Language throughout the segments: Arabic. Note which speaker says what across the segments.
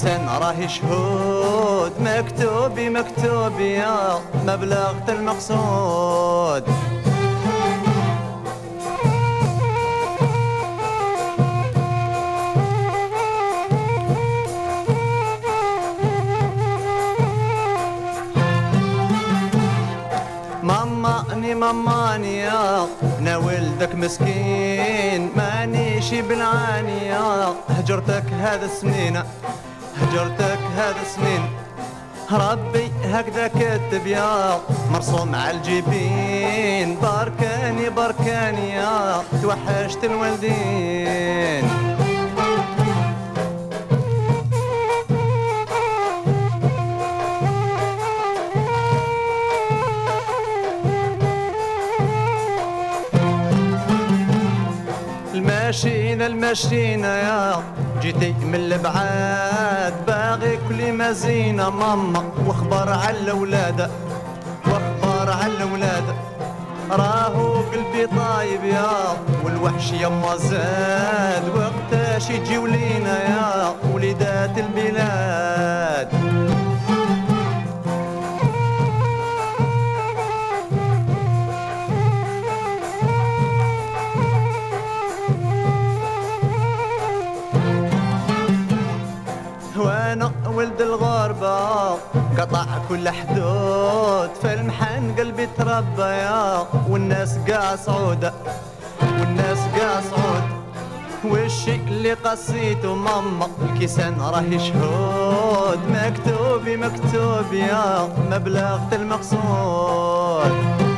Speaker 1: الكيسان راهي شهود. مكتوبي مكتوبي يا مبلغ المقصود. ماما اني ماماني يا أنا ولدك مسكين. مانيش بنعاني يا هجرتك هذا السنين. هجرتك هذا السنين ربي هكذا كتب يا مرسوم على الجبين. باركاني باركاني يا. توحشت الوالدين. الماشينا الماشينا يا. جيتي من البعاد. باغي كل مزينة ماما واخبار على الاولاد واخبار على الاولاد راهو قلبي طايب يا والوحش يما زاد. وقتاش يجي ولينا يا وليدات البلاد. كل حدود في المحن قلبي تربى يا والناس قاع سعودة والناس قاع سعود والشيء اللي قصيته ماما؟ الكيسان راهي شهود مكتوبي مكتوب يا مبلغ المقصود.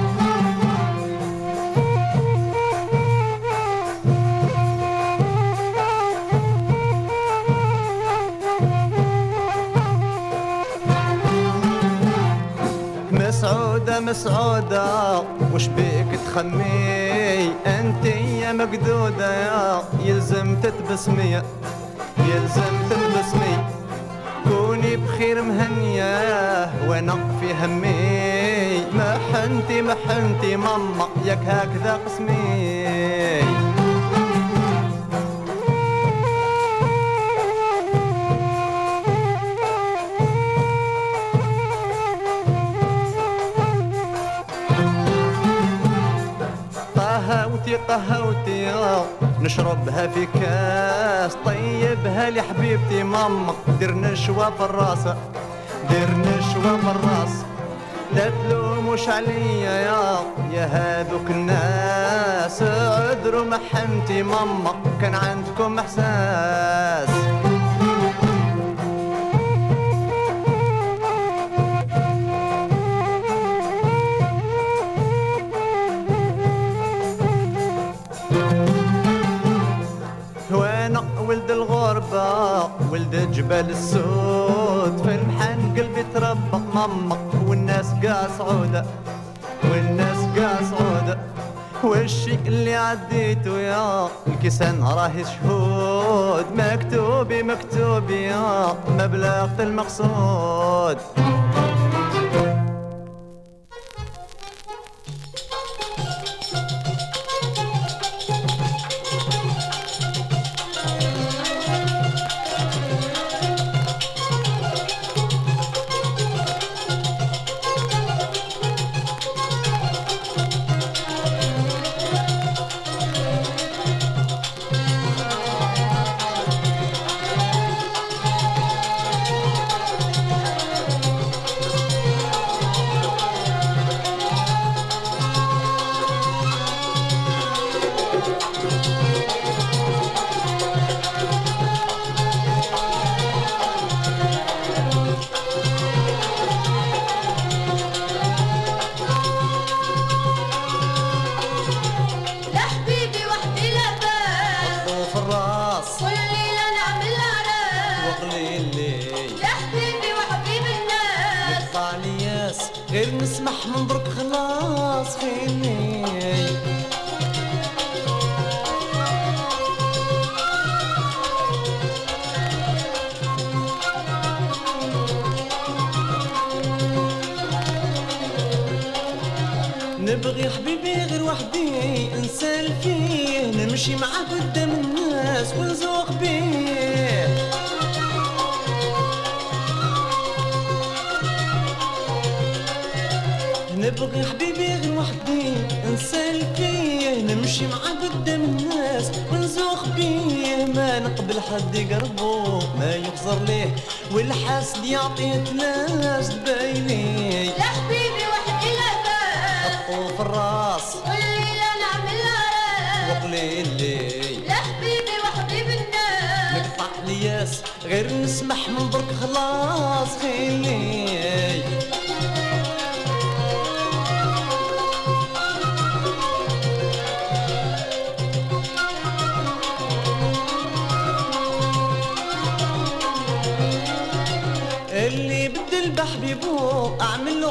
Speaker 1: مسعودة مسعودة وش بيك تخمي؟ أنت يا مقدودة يا يلزم تتبسمي يلزم تتبسمي كوني بخير مهنية وأنا في همي. محنتي محنتي ماما ياك هكذا قسمي. قهوتي قهوتي نشربها في كاس. طيبها لي حبيبتي ماما دير نشوة في الراس. دير نشوة في الراس. لا تلوموش عليا يا يا هذوك الناس. عذروا محنتي ماما كان عندكم إحساس. ولد جبل السود في المحن قلبي تربى ماما والناس قاع سعودة والناس قاع سعودة والشي اللي عديته يا الكيسان راهي شهود مكتوبي مكتوبي يا مبلغ المقصود. نبغي حبيبي نسال فيه نمشي معاه قدام الناس ونزوق بيه. نبغي حبيبي غير وحدي نسال فيه نمشي معاه قدام الناس ونزوق بيه. ما نقبل حد يقربو ما يخزر ليه. والحاسد يعطيه تلاس بايني
Speaker 2: لا حبيبي. وحدي باس
Speaker 1: في الراس
Speaker 2: والليلة نعمل راس
Speaker 1: وقليلي
Speaker 2: لا حبيبي وحبيب الناس
Speaker 1: نقطع الياس غير نسمح من برك خلاص. خلي. اللي بدل بحبيبو أعمل له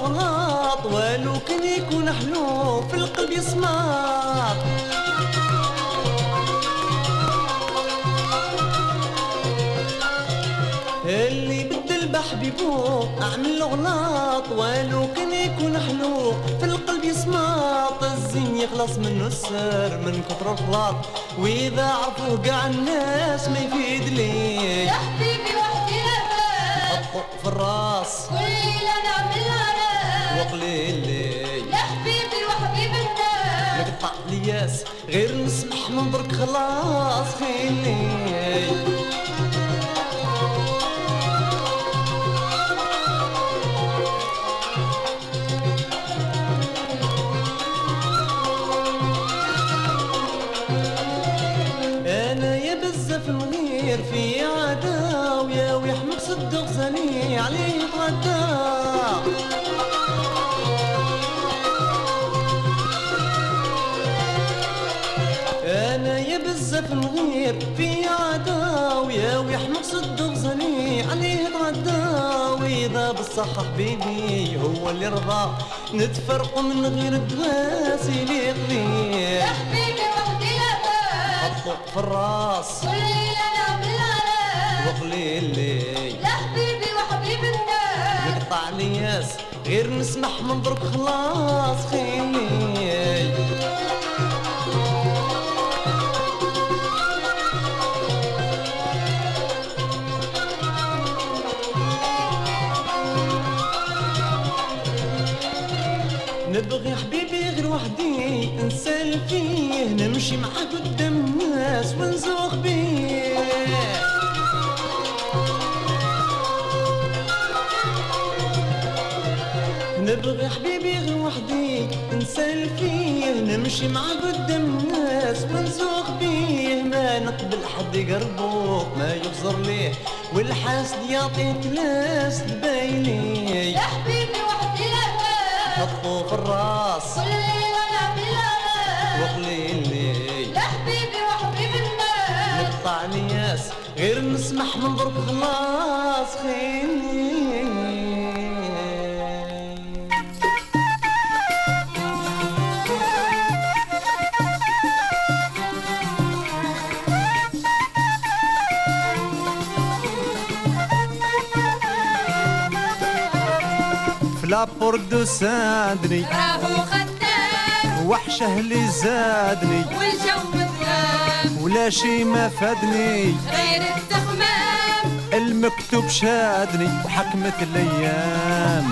Speaker 1: بحبيبو أعمل غلط ولو كان يكون حلو في القلب يسمط الزين يخلص منه السر من كثر الخلاط وإذا عرفوه قاع الناس ما يفيد لي
Speaker 2: لا حبيبي وحدي باس
Speaker 1: حطه في الرأس.
Speaker 2: والليلة نعمل راس
Speaker 1: وقليلي
Speaker 2: لا حبيبي وحبيب الناس
Speaker 1: نقطع الياس غير نسمح من برك خلاص خلي حبيبي هو اللي رضى نتفرق من غير دواسي اللي يغني
Speaker 2: لا حبيبي وحدي لا باس
Speaker 1: حطه في الراس.
Speaker 2: والليلة نعمل راس
Speaker 1: وقليلي
Speaker 2: لا حبيبي وحبيب الناس
Speaker 1: نقطع الياس غير نسمح من برك خلاص خلي نسال فيه نمشي معاه قدام الناس ونزوق بيه نبغي حبيبي غير وحدي نسال فيه نمشي معاه قدام الناس ونزوق بيه ما نقبل حد يقربو ما يخزر ليه والحاسد يعطيه تلاس بايني
Speaker 2: لا حبيبي وحدي لا
Speaker 1: حطه في الراس. وقليلي.
Speaker 2: لا حبيبي وحبيب الناس.
Speaker 1: نقطع الياس غير نسمح من برك خلاص خلي في لابورد سادني
Speaker 2: راهو خدام
Speaker 1: وحشه اللي زادني.
Speaker 2: والجو مظلام
Speaker 1: ولا شي ما فادني.
Speaker 2: غير التخمام.
Speaker 1: المكتوب شادني وحكمت الأيام.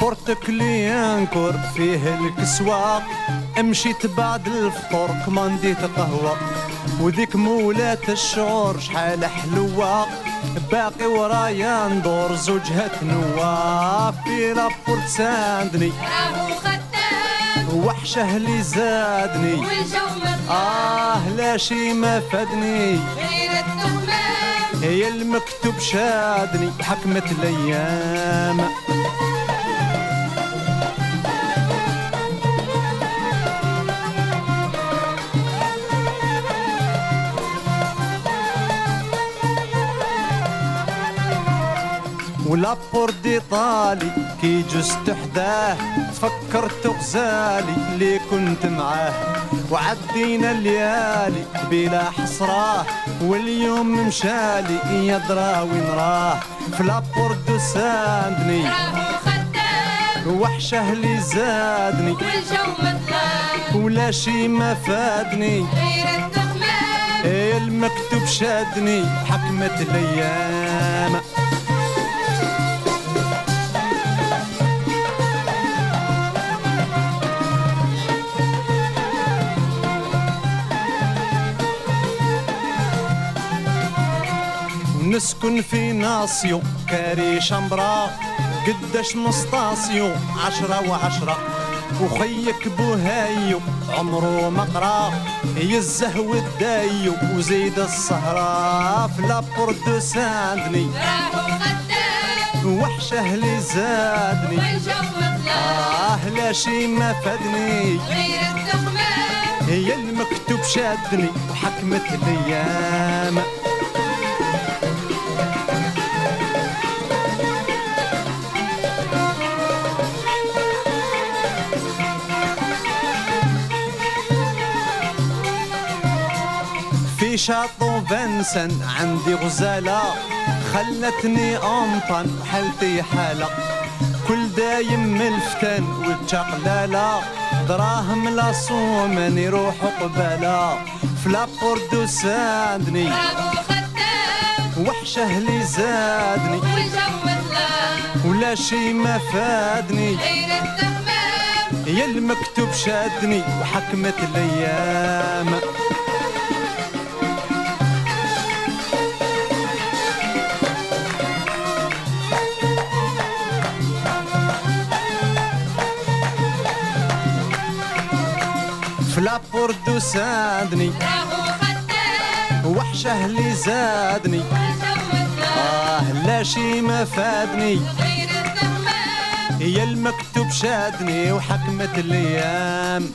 Speaker 1: بورتكليانكور فيه الكسوة. مشيت بعد الفطور كمانديت قهوة. وذيك مولات الشعور شحال حلوة. باقي ورايا ندور زوجها نواف في لابورت ساندني.
Speaker 2: راهو خدام.
Speaker 1: وحشة اللي زادني.
Speaker 2: والجو
Speaker 1: آه لا شي ما فادني. هي المكتوب شادني. حكمت الأيام. ولابور دي طالي كي جست حداه تفكرت غزالي اللي كنت معاه وعدينا الليالي بلا حسراه واليوم مشالي يدرى وين راه في لابورت ساندني وحشه اللي زادني.
Speaker 2: والجو مظلام
Speaker 1: ولا شي ما فادني.
Speaker 2: غير التغمام
Speaker 1: المكتوب شادني حكمت الأيام. نسكن في ناسيو كاري شمبرا قداش نسطاسيو عشرة وعشرة. وخيك بوهايو عمرو مقرا يزه ودايو وزيد السهرة في لابورت ساندني.
Speaker 2: راهو خدام
Speaker 1: وحشه اللي زادني. آه لا شي ما فادني.
Speaker 2: غير التغمام
Speaker 1: هي المكتوب شادني وحكمت الأيام. في شاطو فنسن عندي غزالة خلتني أمطن وحالتي حالة. كل دايم ملفتن والتقلالة دراهم لا صومن يروحوا قبالة. في لابوردو ساندني وحشة اللي زادني. ولا شي ما فادني. يا المكتوب شادني وحكمت الأيام. لابوردو
Speaker 2: خدام
Speaker 1: وحشة اللي زادني. آه لا شي ما فادني. هي المكتوب شادني وحكمت الأيام.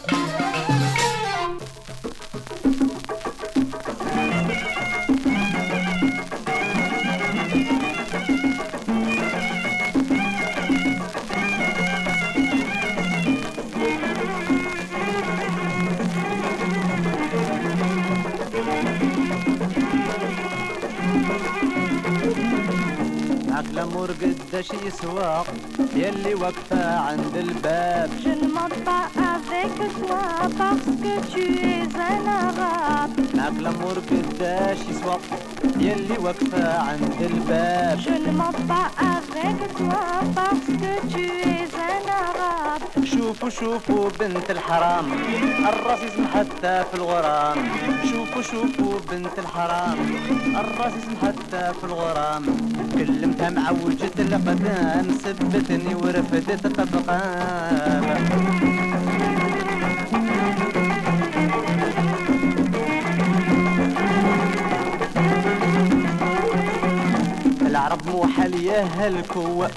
Speaker 1: قداش يسوى يلي واقفه عند الباب
Speaker 3: Je ne monte pas avec toi parce que tu es un arabe.
Speaker 1: معك الأمور قداش يسوى يلي واقفه عند الباب
Speaker 3: Je ne monte pas avec toi parce que tu es.
Speaker 1: شوفوا شوفوا بنت الحرام. الراسيزم حتى في الغرام. شوفوا شوفوا بنت الحرام. الراسيزم حتى في الغرام. كلمتها مع وجد القدام سبتني ورفدت الطبقام العرب مو حال طلي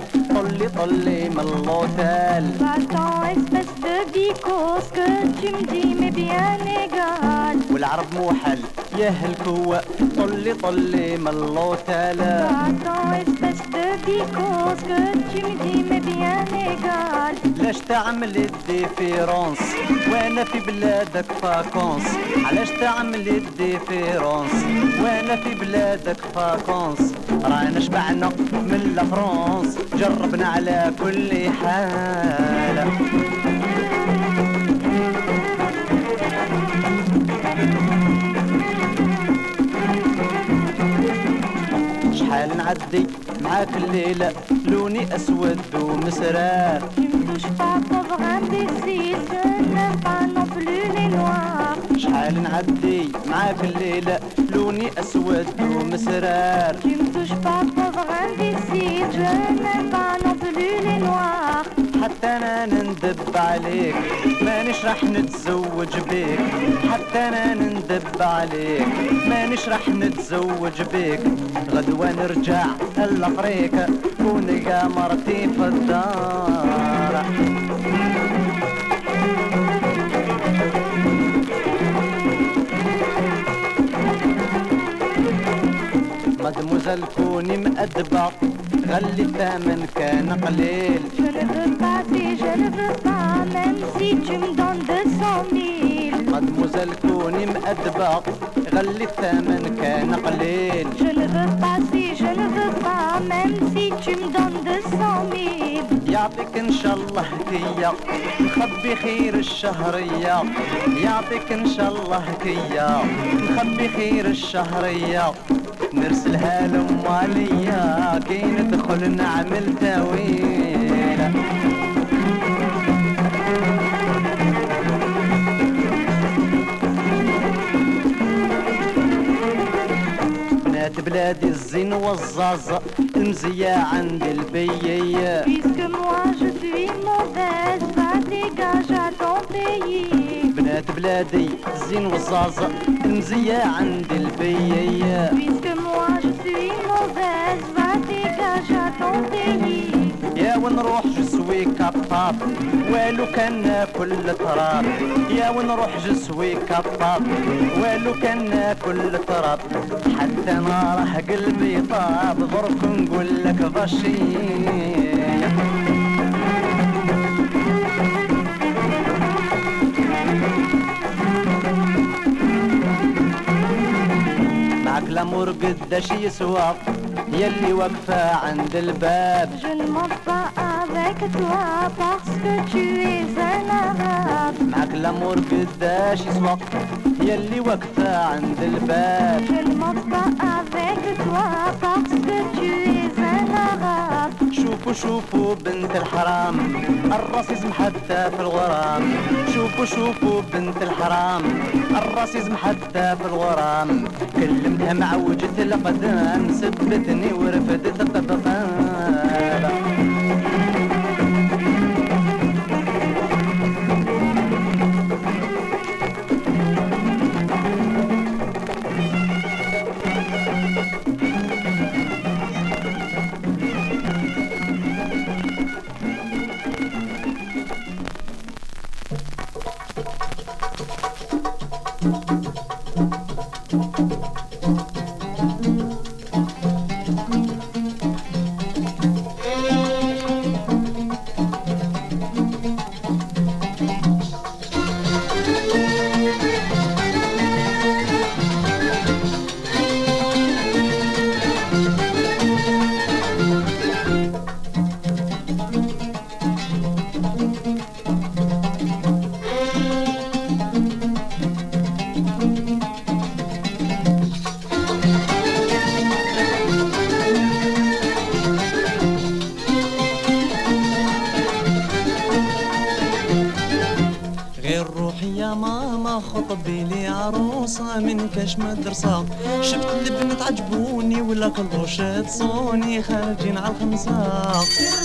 Speaker 1: اللي طلي من
Speaker 3: الوتال بس بس دي كوس كتشم دي مبياني قال
Speaker 1: والعرب مو حل يا هالكوة طلي طلي من
Speaker 3: الوتال بس بس دي كوس كتشم دي مبياني égal.
Speaker 1: ليش تعمل الديفيرونس؟ وأنا في بلادك فاكونس؟ علاش تعمل الديفيرونس؟ وأنا في بلادك فاكونس؟ رانا شبعنا من لفرونس جربنا على كل حال. معدي معاك الليلة لوني أسود ومسرار شحال نعدي معاك الليلة لوني أسود ومسرار
Speaker 3: كنتوش بعطف غاندي سيس نبانو بلوني نوار
Speaker 1: حتى أنا نندب عليك. مانيش راح نتزوج بيك. حتى أنا نندب عليك. مانيش راح نتزوج بيك. غدوة نرجع لأفريقيا ونلقى مرتي في الدار. مدموزل كوني مأدبة غلي الثمن كان قليل.
Speaker 3: Je ne veux pas, si je ne veux pas, même si tu me donnes 200 000.
Speaker 1: مدموزيل كوني مأدبة غلي الثمن كان قليل
Speaker 3: Je ne veux pas si je ne veux pas, même si tu me donnes 200 000.
Speaker 1: يعطيك ان شاء الله هدية نخبي خير الشهرية يعطيك ان شاء الله هدية خير الشهرية نرسلها لأمالية كي ندخل نعمل تاويل بلادي الزين والزازا المزيا عند
Speaker 3: البيا
Speaker 1: بنات بلادي الزين والزازا المزيا عند
Speaker 3: البيا بيسك مواجد في موفاز بعتيكا جاتون
Speaker 1: بيي ونروح جسوي كباب والو كان ناكل تراب. يا ونروح جسوي كباب والو كان ناكل تراب. حتى أنا راه قلبي طاب. ظرف نقول لك بشير معك الأمور قداش يسوى. يلي واقفة عند الباب
Speaker 3: Je ne monte pas avec toi parce que tu es un arabe.
Speaker 1: معك الأمور قداش يسوى يلي واقفة عند الباب
Speaker 3: Je ne monte pas avec toi parce que tu es.
Speaker 1: شوفوا شوفوا بنت الحرام. الراسيزم حتى في الغرام. شوفوا شوفوا بنت الحرام. الراسيزم حتى في الغرام. كلمتها مع وجهة القدام سبتني ورفدت الطبقات روحي يا ماما خطبي لي عروسة من كاش مدرسة شفت البنت عجبوني ولا كلوش تصوني خارجين على الخمسة.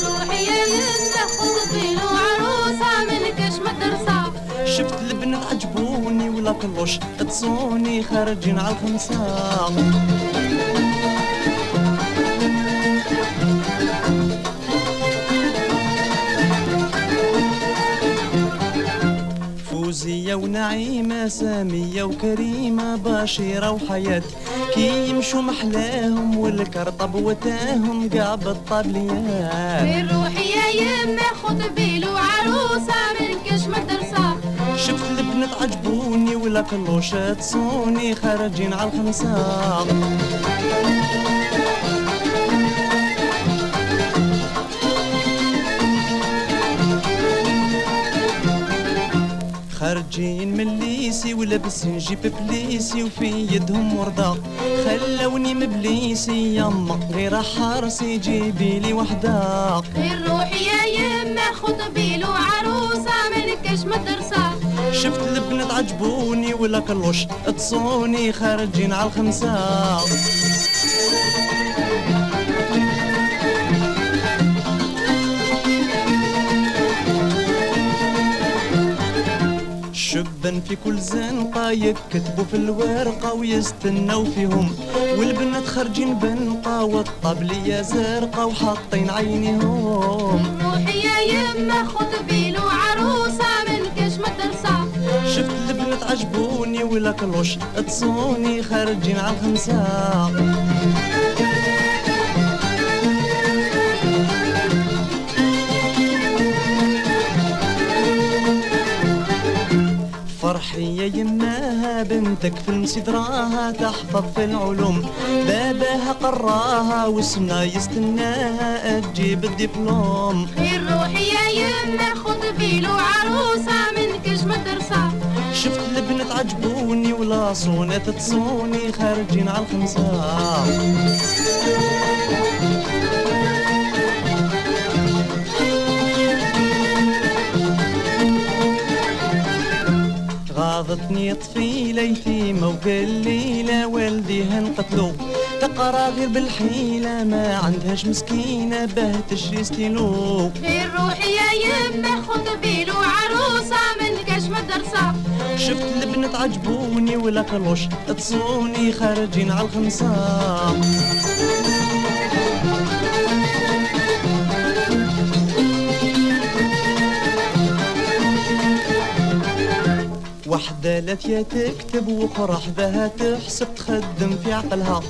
Speaker 2: روحي يا يمه خطبي له عروسة من كاش مدرسة
Speaker 1: شفت البنت عجبوني ولا كلوش تصوني خارجين على الخمسة. ونعيمة سامية وكريمة بشيرة وحياة. كي يمشوا محلاهم والكرطب وتاهم قاع بالطبليات
Speaker 2: غير روحي يا يمه خطبي له عروسة من مدرسة
Speaker 1: شفت البنت عجبوني ولا كلوش تصوني خارجين على الخمسة. خارجين من ليسي ولابسين جيب بليسي وفي يدهم وردة. خلوني مبليسي يما غير حارسي جيبي لي وحده.
Speaker 2: غير روحي يا يمه خطبي له عروسة كاش مدرسة
Speaker 1: شفت البنات عجبوني ولا كلوش تصوني خارجين على الخمسة. شبا في كل زنقة يكتبوا في الورقة ويستنوا فيهم. والبنات خارجين بنقة والطبلية زرقة وحاطين عينيهم.
Speaker 2: روحي يا يمه خطبي له عروسة من كاش مدرسة
Speaker 1: شفت البنات عجبوني ولا كلوش تصوني خارجين على الخمسة تكفل مسدراها تحفظ في العلوم. باباها قراها وسنا يستناها تجيب الدبلوم.
Speaker 2: خير روحي يا يما خذ بيلو عروسة من كش مدرسة
Speaker 1: شفت البنت عجبوني ولا صونة تصوني خارجين على الخمسة. غاضتني طفيلة يتيمة وقال لي لا والديها انقتلوا تقرا غير بالحيلة ما عندهاش مسكينة باه تشري ستيلو.
Speaker 2: خير روحي يا يما خذ بيلو عروسة من كش مدرسة.
Speaker 1: شفت البنت عجبوني ولا كلوش تصوني خارجين على الخمسة. وحدة لافية تكتب وأخرى حداها تحسب تخدم في عقلها.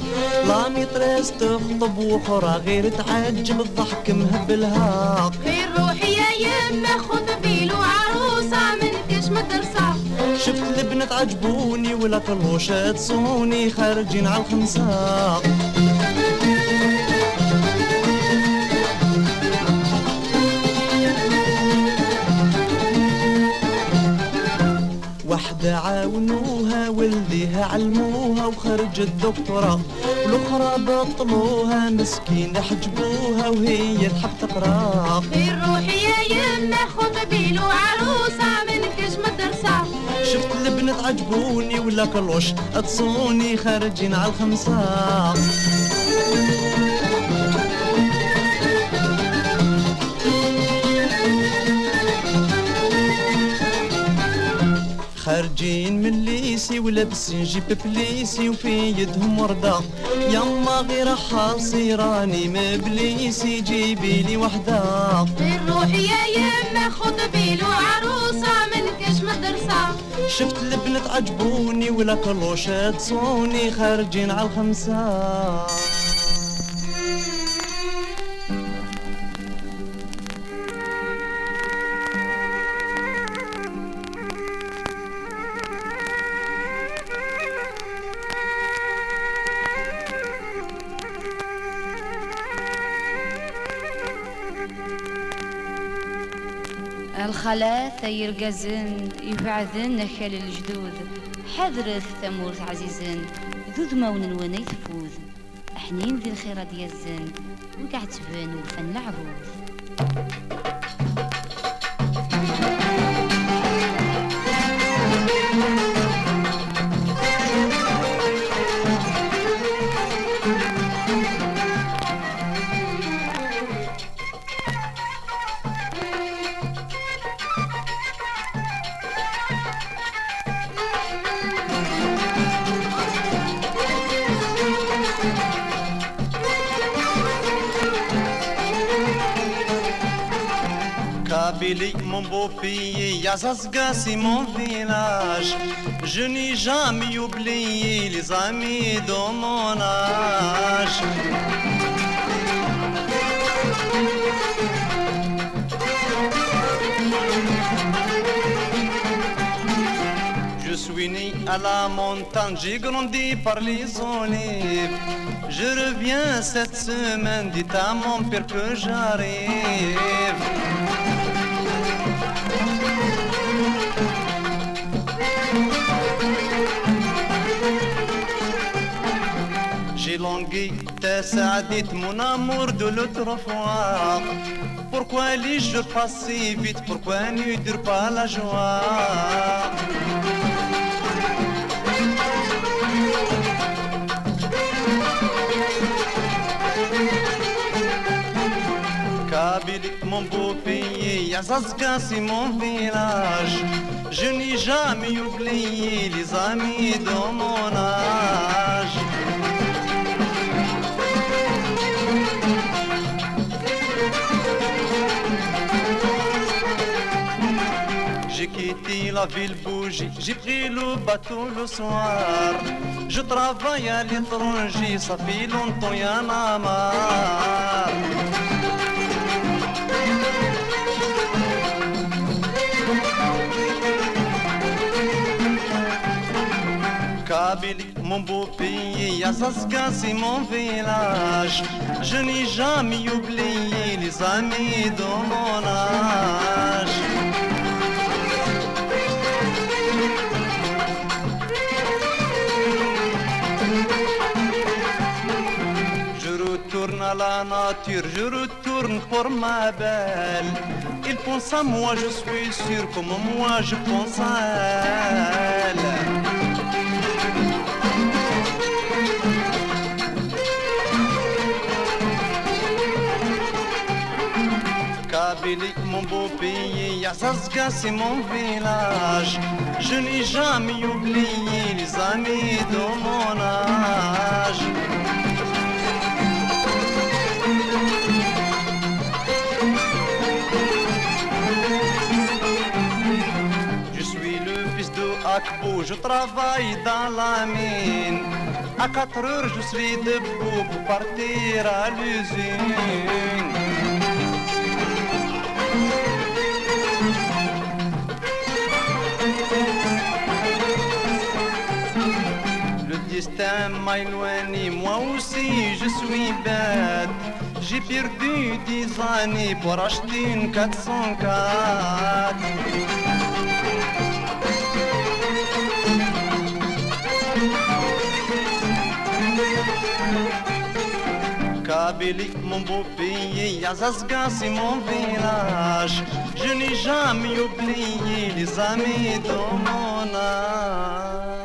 Speaker 1: لا ميطريس تخطب وأخرى غير تعجب الضحك مهبلها
Speaker 2: خير روحي يا يما خذ بيلو عروسة من كش مدرسة
Speaker 1: شفت البنت عجبوني ولا كلوش تصوني خارجين على الخمسة عاونوها ولديها علموها وخرجت دكتورة والأخرى بطلوها مسكينة حجبوها وهي تحب تقرا
Speaker 2: خير روحي يا يما خذ بيلو عروسة من كش مدرسة
Speaker 1: شفت البنت عجبوني ولا كلوش تصوني خارجين على الخمسة. خارجين من ليسي ولابسين جيب بليسي وفي يدهم وردة. يما غير حاصي راني مبليسي جيبي لي وحدة.
Speaker 2: روحي يا يما خذ بيلو عروسة من كش مدرسة.
Speaker 1: شفت البنت عجبوني ولا كلوش تصوني خارجين على الخمسة.
Speaker 4: الخلاث يرقزن يبعثن نكال الجدود. حذرث ثمورث عزيزن ذو مون وأنا يتفوذ حنين ذي الخيرة ديال الزن وقاعد تبان وفن العبوث
Speaker 1: beau pays, Yazaska, c'est mon village. Je n'ai jamais oublié les amis de mon âge. Je suis né à la montagne, j'ai grandi par les olives. Je reviens cette semaine, dites à mon père que j'arrive. Longué ta saadite, mon amour de l'autre fois. Pourquoi les jours passent si vite, pourquoi ne dure pas la joie Kabylie, mon beau pays, Yazazka, c'est mon village. Je n'ai jamais oublié les amis de mon âge. J'ai quitté la ville bougie, j'ai pris le bateau le soir. Je travaille à l'étranger, ça fait longtemps y'en a marre. mon beau pays, Azaska c'est mon village. Je n'ai jamais oublié les amis de mon âge. La nature, je retourne pour ma belle. Il pense à moi, je suis sûr, comme moi je pense à elle. Mon beau pays, Yazazga, c'est mon village. Je n'ai jamais oublié les amis de mon âge. Fils de Akbo, je travaille dans la mine. À 4 heures, je suis debout pour partir à l'usine. Le destin m'a éloigné, moi aussi je suis bête. J'ai perdu dix années pour acheter une 404. Kabylie, mon beau pays, Yazazga, c'est mon village. Je n'ai jamais oublié les amis de mon âge.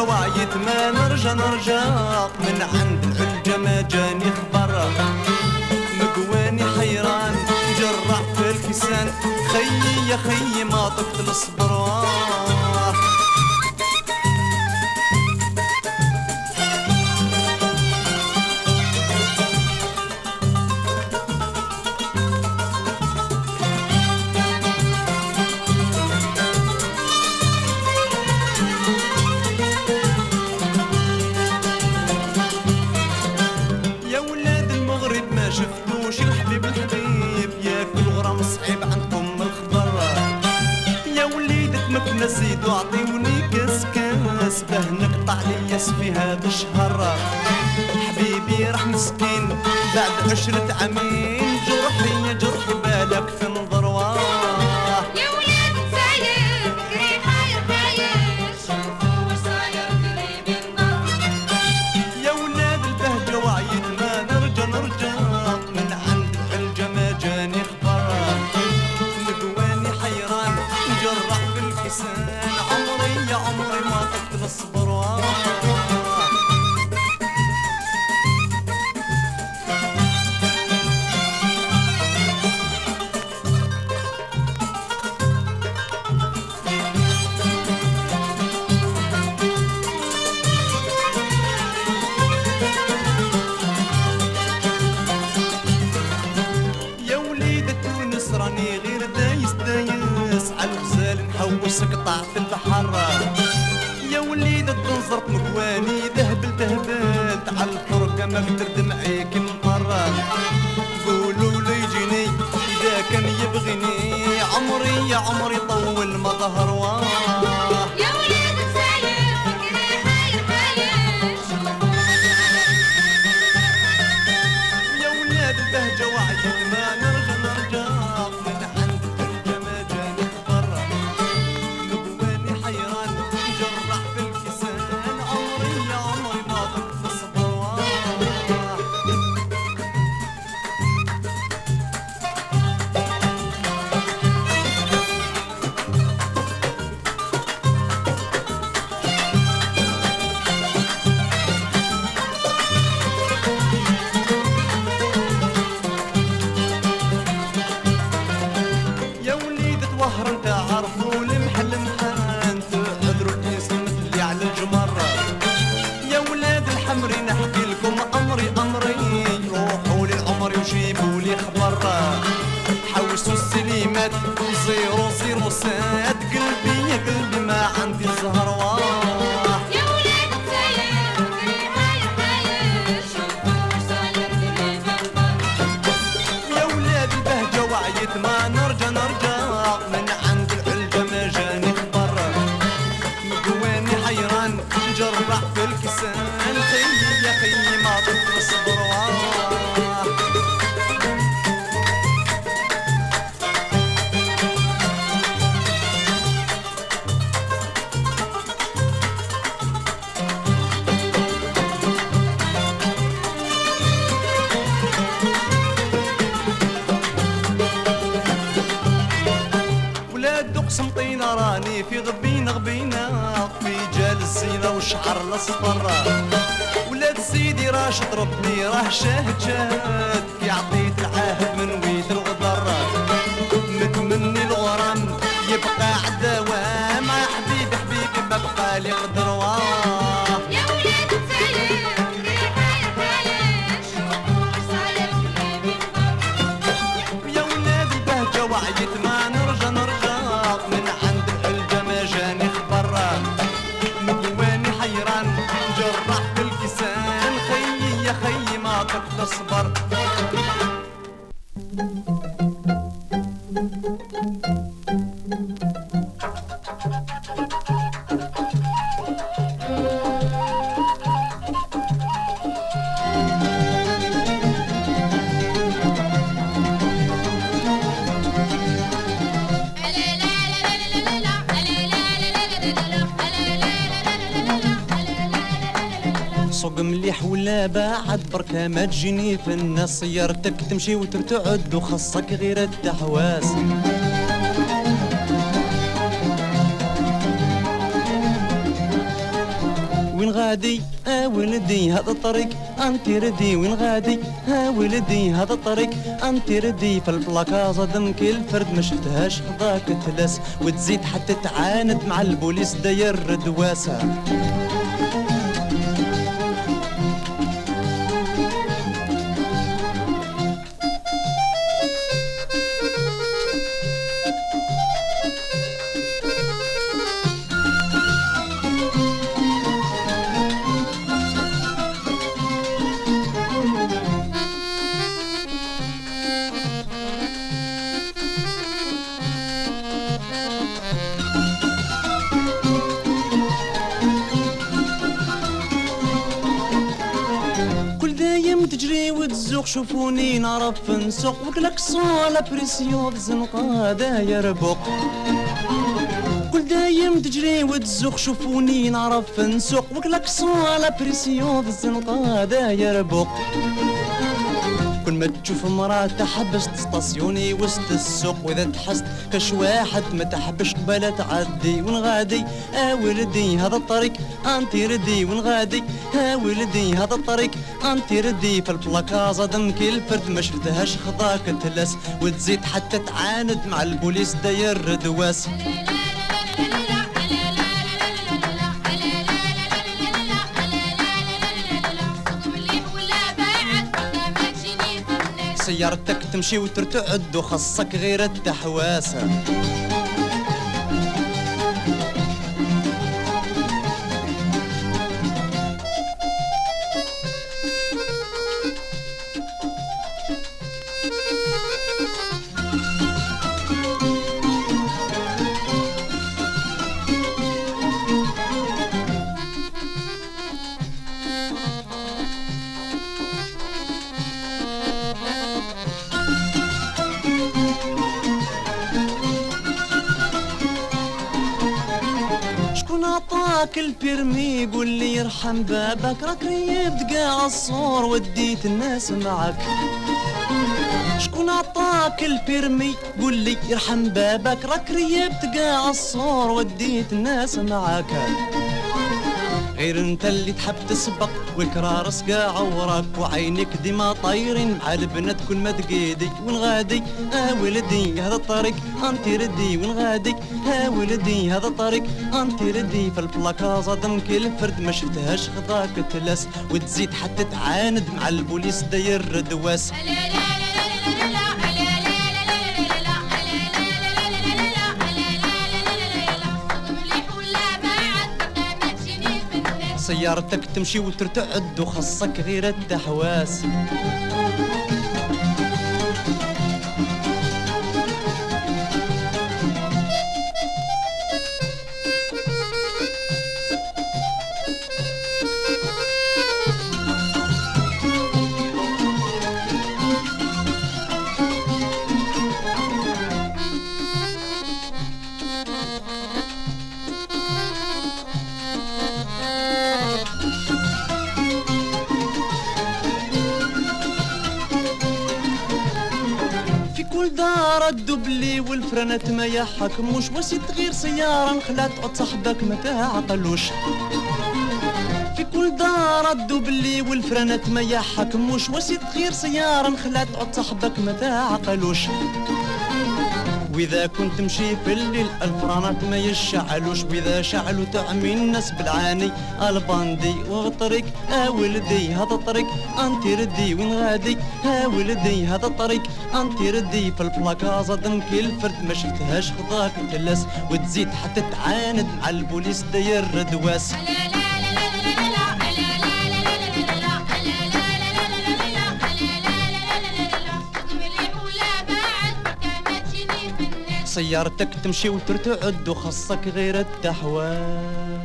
Speaker 1: وعيت ما نرجع نرجع من عند الحلجة ما جاني خبر. مقواني حيران جرح في الكسان. خيي يا خيي ما طقت الصبر باه نقطع لياس في هذا الشهر حبيبي راح مسكين بعد عشرة عامين جرحي جرحي بالك في نظرواه White man. الاصفر ولاد سيدي راشد ربي راه شاهد شاهد كي عطيت العهد من سوق مليح ولا بعد بركة ما تجيني في الناس سيارتك تمشي وترتعد وخصك غير التحواس وين غادي؟ آه ولدي هذا الطريق. أنت ردي وين غادي؟ ها ولدي هذا الطريق. أنت ردي في البلاكازا دم كل فرد ما شفتهاش خضاك تلس. وتزيد حتى تعاند مع البوليس داير دواسه شوفوني نعرف نسوق وكلاكسون على pression الزنقة داير بوق كل دايم تجري وتزوق شوفوني نعرف نسوق وكلاكسون على pression الزنقة داير بوق ما تشوف مرأة تحبس تستاسيوني وسط السوق. وإذا تحس كاش واحد ما تحبش قبالة تعدي وين غادي آه ولدي هذا الطريق انتي ردي وين غادي ها ولدي هذا الطريق انتي ردي. في البلاكازا دم كل فرد ما شفتهاش خضاك تلس. وتزيد حتى تعاند مع البوليس داير دواس سيارتك تمشي وترتعد وخصك غير التحواسه لي يرحم بابك راك ريبت قاع الصور وديت الناس معك. شكون عطاك ال permis قول لي يرحم بابك راك ريبت قاع الصور وديت الناس معك. غير انت اللي تحب تسبق والكرار سقاع وراك وعينك ديما طايرين. مع البنات كل ما تقيدي وين غادي آه ولدي هذا الطريق انت ردي وين غادي ها ولدي هذا طريق انت ردي في البلاكازا دمك الفرد ما شفتهاش خضاك تلس. وتزيد حتى تعاند مع البوليس داير دواس سيارتك تمشي وترتعد وخصك غير التحواس. والفرنات ما يحكموش وسي تغير سيارة نخلات عود صاحبك ما تعقلوش. في كل دار الدبلي والفرنات ما يحكموش وسي تغير سيارة نخلات عود صاحبك ما تعقلوش. وإذا كنت تمشي في الليل الفرانات ما يشعلوش واذا شعلوا تعمي الناس بالعاني. الباندي وطريق آه ولدي هذا الطريق. انتي ردي وين غادي؟ ها ولدي هذا الطريق. انتي ردي في البلاكازا دمكي الفرد. ما شفتهاش خضاك مجلس وتزيد حتى تعاند مع البوليس داير ردواس سيارتك تمشي وترتعد وخصك غير التحوال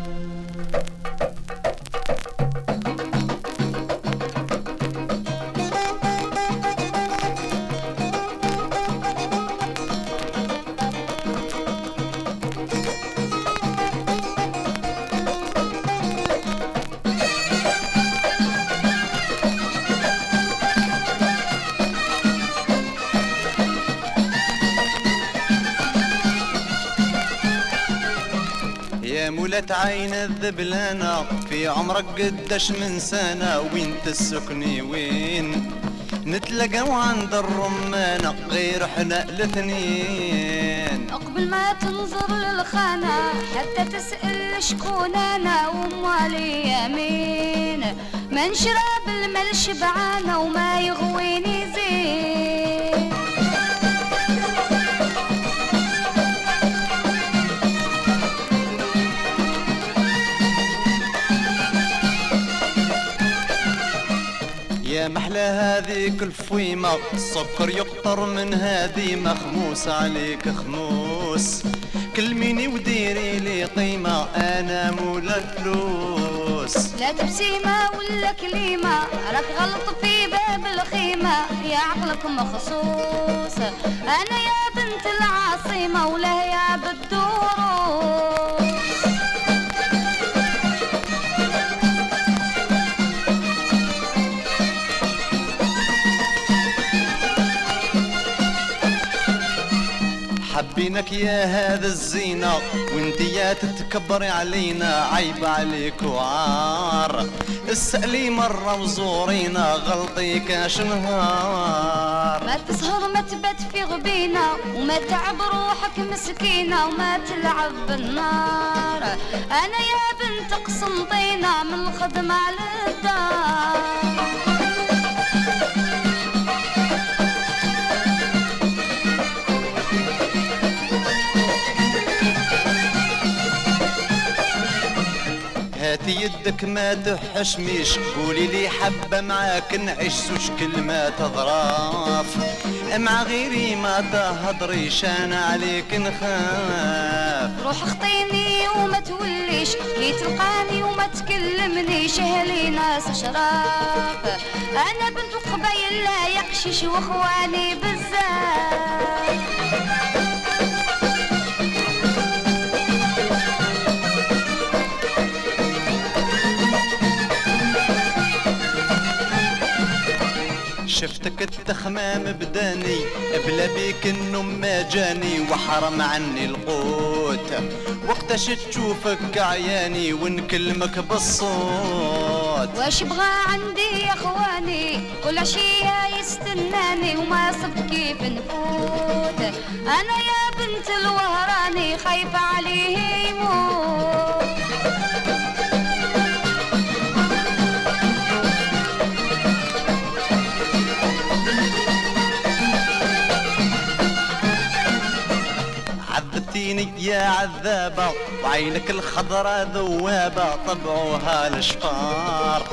Speaker 1: يا مولات عين الذبلانة في عمرك قداش من سنة؟ وين تسكني؟ وين؟ نتلاقاو عند الرمانة غير حنا الاثنين.
Speaker 3: قبل ما تنظر للخانة حتى تسأل شكون أنا ومالي يمين. ما نشرب المال شبعانة وما يغويني زين.
Speaker 1: محلى هذيك الفويمة. السكر يقطر من هذه مخموس. عليك خموس. كلميني وديري لي قيمة. أنا مولا الفلوس.
Speaker 3: لا تبسيمة ولا كليمة. راك غلط في باب الخيمة. يا عقلك مخصوص. أنا يا بنت العاصمة ولا يا بالدروس
Speaker 1: حبينك يا هذا الزينة وانت يا تتكبري علينا عيب عليك وعار. اسألي مرة وزورينا غلطي كاش نهار
Speaker 3: ما تسهر ما تبات في غبينة وما تعب روحك مسكينة وما تلعب بالنار. أنا يا بنت قسنطينة من الخدمة للدار.
Speaker 1: هاتي يدك ما تحشميش قولي لي حبة معاك نعيش زوج كلمات ظراف مع غيري ما تهضريش أنا عليك نخاف.
Speaker 3: روح اخطيني وما توليش كي تلقاني وما تكلمنيش أهلي ناس شراف أنا بنت قبايل لا يقشش وإخواني بزاف.
Speaker 1: شفتك التخمام بداني بلا بيك النوم ما جاني وحرم عني القوت. وقتاش تشوفك عياني ونكلمك بالصوت.
Speaker 3: واش بغى عندي يا أخواني؟ كل عشية يستناني وما صب كيف نفوت. أنا يا بنت الوهراني خايفة عليه يموت.
Speaker 1: يا عذابة وعينك الخضرا ذوابة طبعوها الاشفار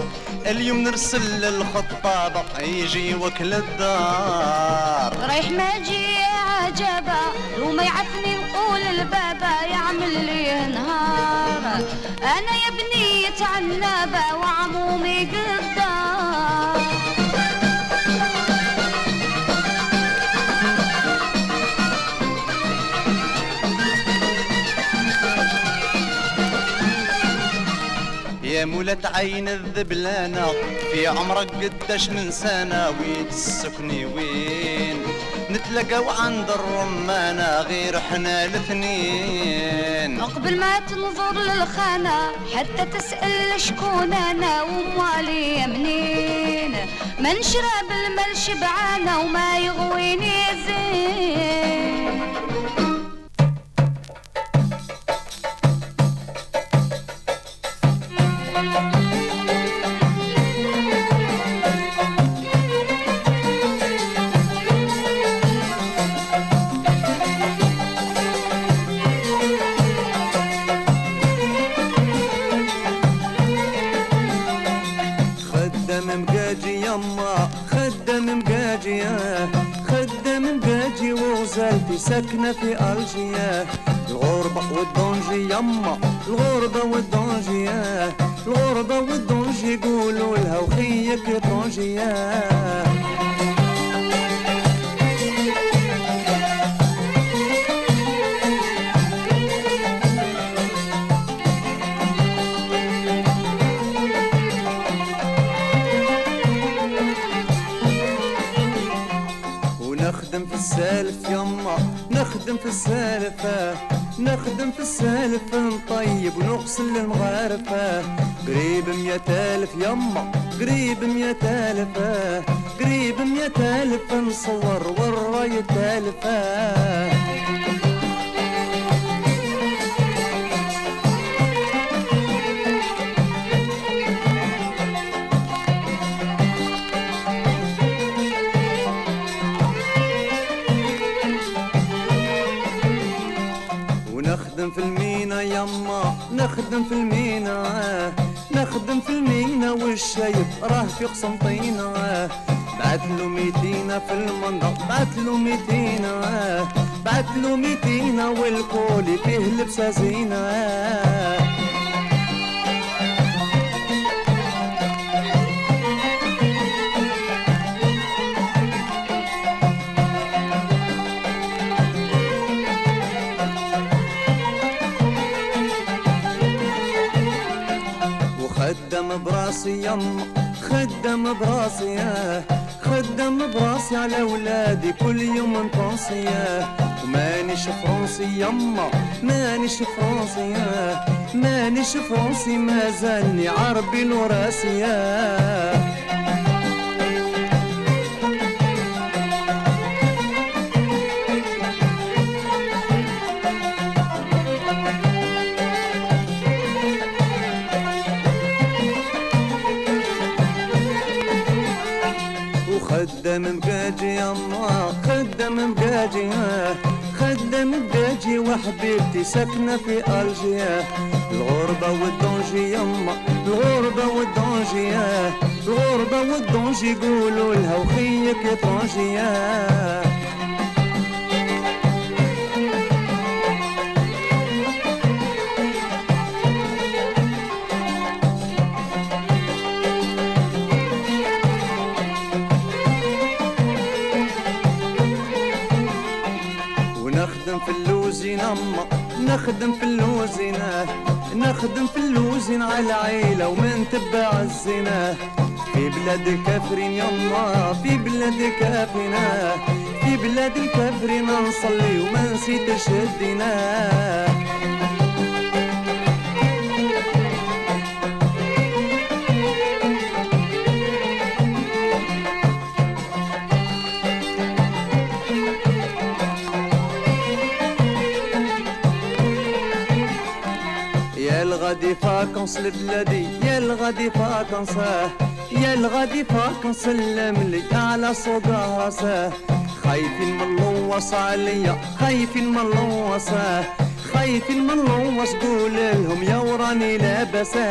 Speaker 1: اليوم نرسل للخطابة يجي وكل الدار.
Speaker 3: رايح ما جي عجبة لو ما يعفني نقول البابا يعمل لي نهار. أنا يا بنية عنابة وعمومي قدار
Speaker 1: مولات عين الذبلانة في عمرك قداش من سنة وين تسكني وين نتلاقاو عند الرمانة غير حنا الاثنين.
Speaker 3: قبل ما تنظر للخانة حتى تسأل شكون أنا وموالي منين. ما نشرب المال شبعانة وما يغويني زين.
Speaker 1: خدام ساكنة في ألجيا الغربة والدونجي يما. الغربة والدونجي الغربة والدونجي يقولوا لها وخيك طونجي نخدم في السالف آه. نخدم في السالف نطيب ونغسل المغارفة قريب مية ألف يما قريب مية ألف. قريب مية ألف نصور والراية تالفة يما نخدم في المينا. نخدم في المينا والشايب راه في قسنطينة. بعت له ميتينا في المنطق بعت له ميتينا. بعت له ميتينا والكولي فيه لبسة زينة براسي يما خدم براسي ياه خدم براسي على ولادي كل يوم نطاسي ياه ومانيش فرنسي يما مانيش فرنسي ياه مانيش فرنسي ما زالني عربي لو راسي ياه مقاجي وحبيبتي ساكنة في ألجيا الغربة والدونجي يما الغربة والدونجي. الغربة والدونجي يقولوا لها وخيك طونجي نخدم في اللوزينة نخدم في اللوزين على العيلة ومن تبع الزنا في بلاد الكافرين يما في بلاد الكافرين في بلاد الكافرين نصلي وما نسيتش الدينا الغادي vacances لبلادي يا الغادي vacances يا الغادي vacances سلم لي على صدى راسه خايفين من اللوص عليا خايفين من اللوصة خايفين من اللوص قول لهم يا وراني لابسه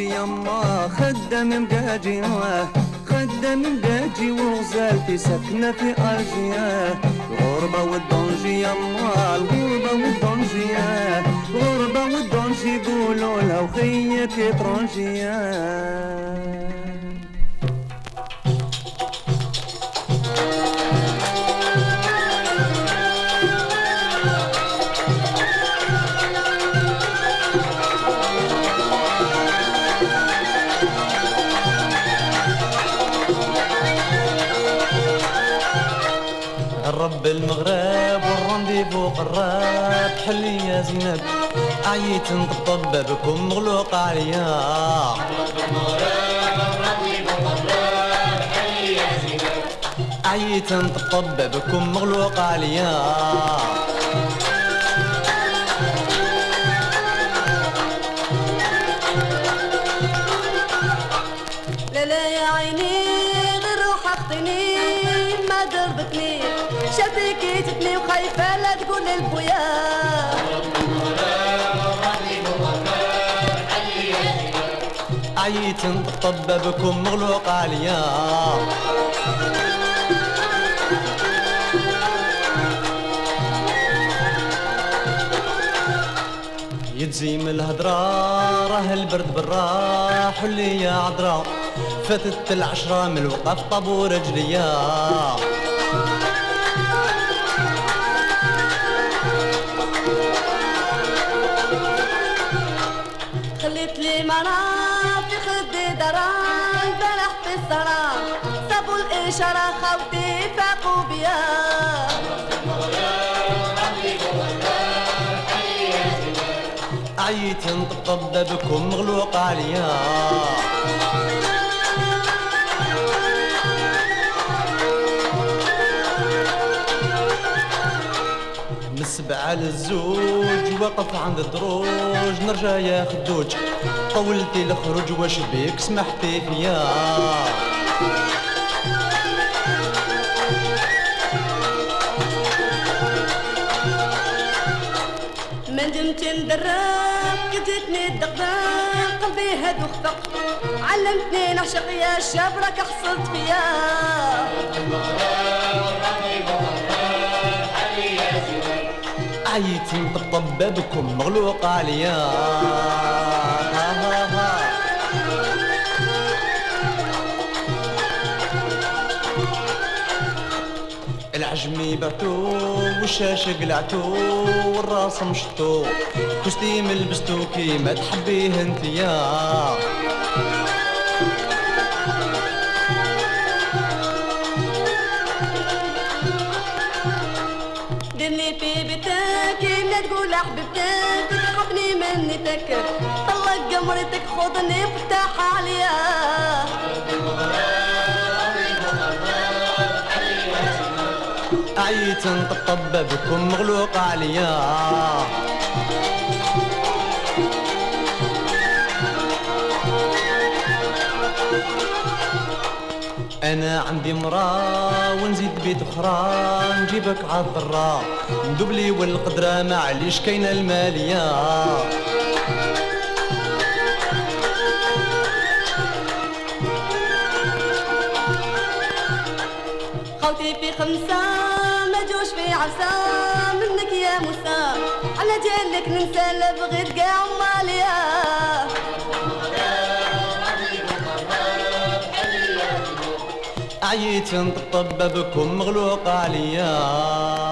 Speaker 1: مقاجي يما خدم مقاجي خدم مقاجي وغزالتي ساكنة في أرجيا. الغربة والدونجي يما الغربة والدونجي الغربة والدونجي يقولوا لها وخيك إترونجيا والرنديفو قراب حلي يا زينب. عييت نطبطب بكم مغلوق عليا. عييت نطبطب بكم مغلوق عليا.
Speaker 5: لا لا يا عيني غير روح اخطيني ما دربتني شافي كيتتني وخايفة لا تقول للبويا
Speaker 1: عييت نطبطب بكم مغلوق عليا. يتزيم الهضرة راه البرد برا حلي يا عذرا فاتت العشرة من الوقف طابور رجليا.
Speaker 5: خوتي فاقوا بيا
Speaker 1: عييت نطبطب بكم مغلوق عليا. من السبعة للزوج وقف عند الدروج نرجع يا خدوج. طولتي الخروج واش بيك؟ سمحتي فيا.
Speaker 5: دمت ندرب كدتني الدقدق قلبي هاد وخفق علمتني نعشق يا شاب راك حصلت فيا.
Speaker 1: عييت نطبطب بكم مغلوق عليا. العجمي بعتو والشاش قلعتو والراس مشطو كوستيم لبستو كيما تحبيه انتيا
Speaker 5: ديرني في بيتك لا تقول حبيبتك تحبني مني تكر طلق قمرتك خذني افتح عليا.
Speaker 1: عييت نطبطب بكم مغلوق عليا. أنا عندي مرا ونزيد بيت أخرى نجيبك عالضرا ندبلي والقدرة معليش كاينة المالية.
Speaker 5: عسى منك يا موسى. على جالك ننسى لا بغيت كاع ماليا.
Speaker 1: عييت نطبطب بكم مغلوق عليا.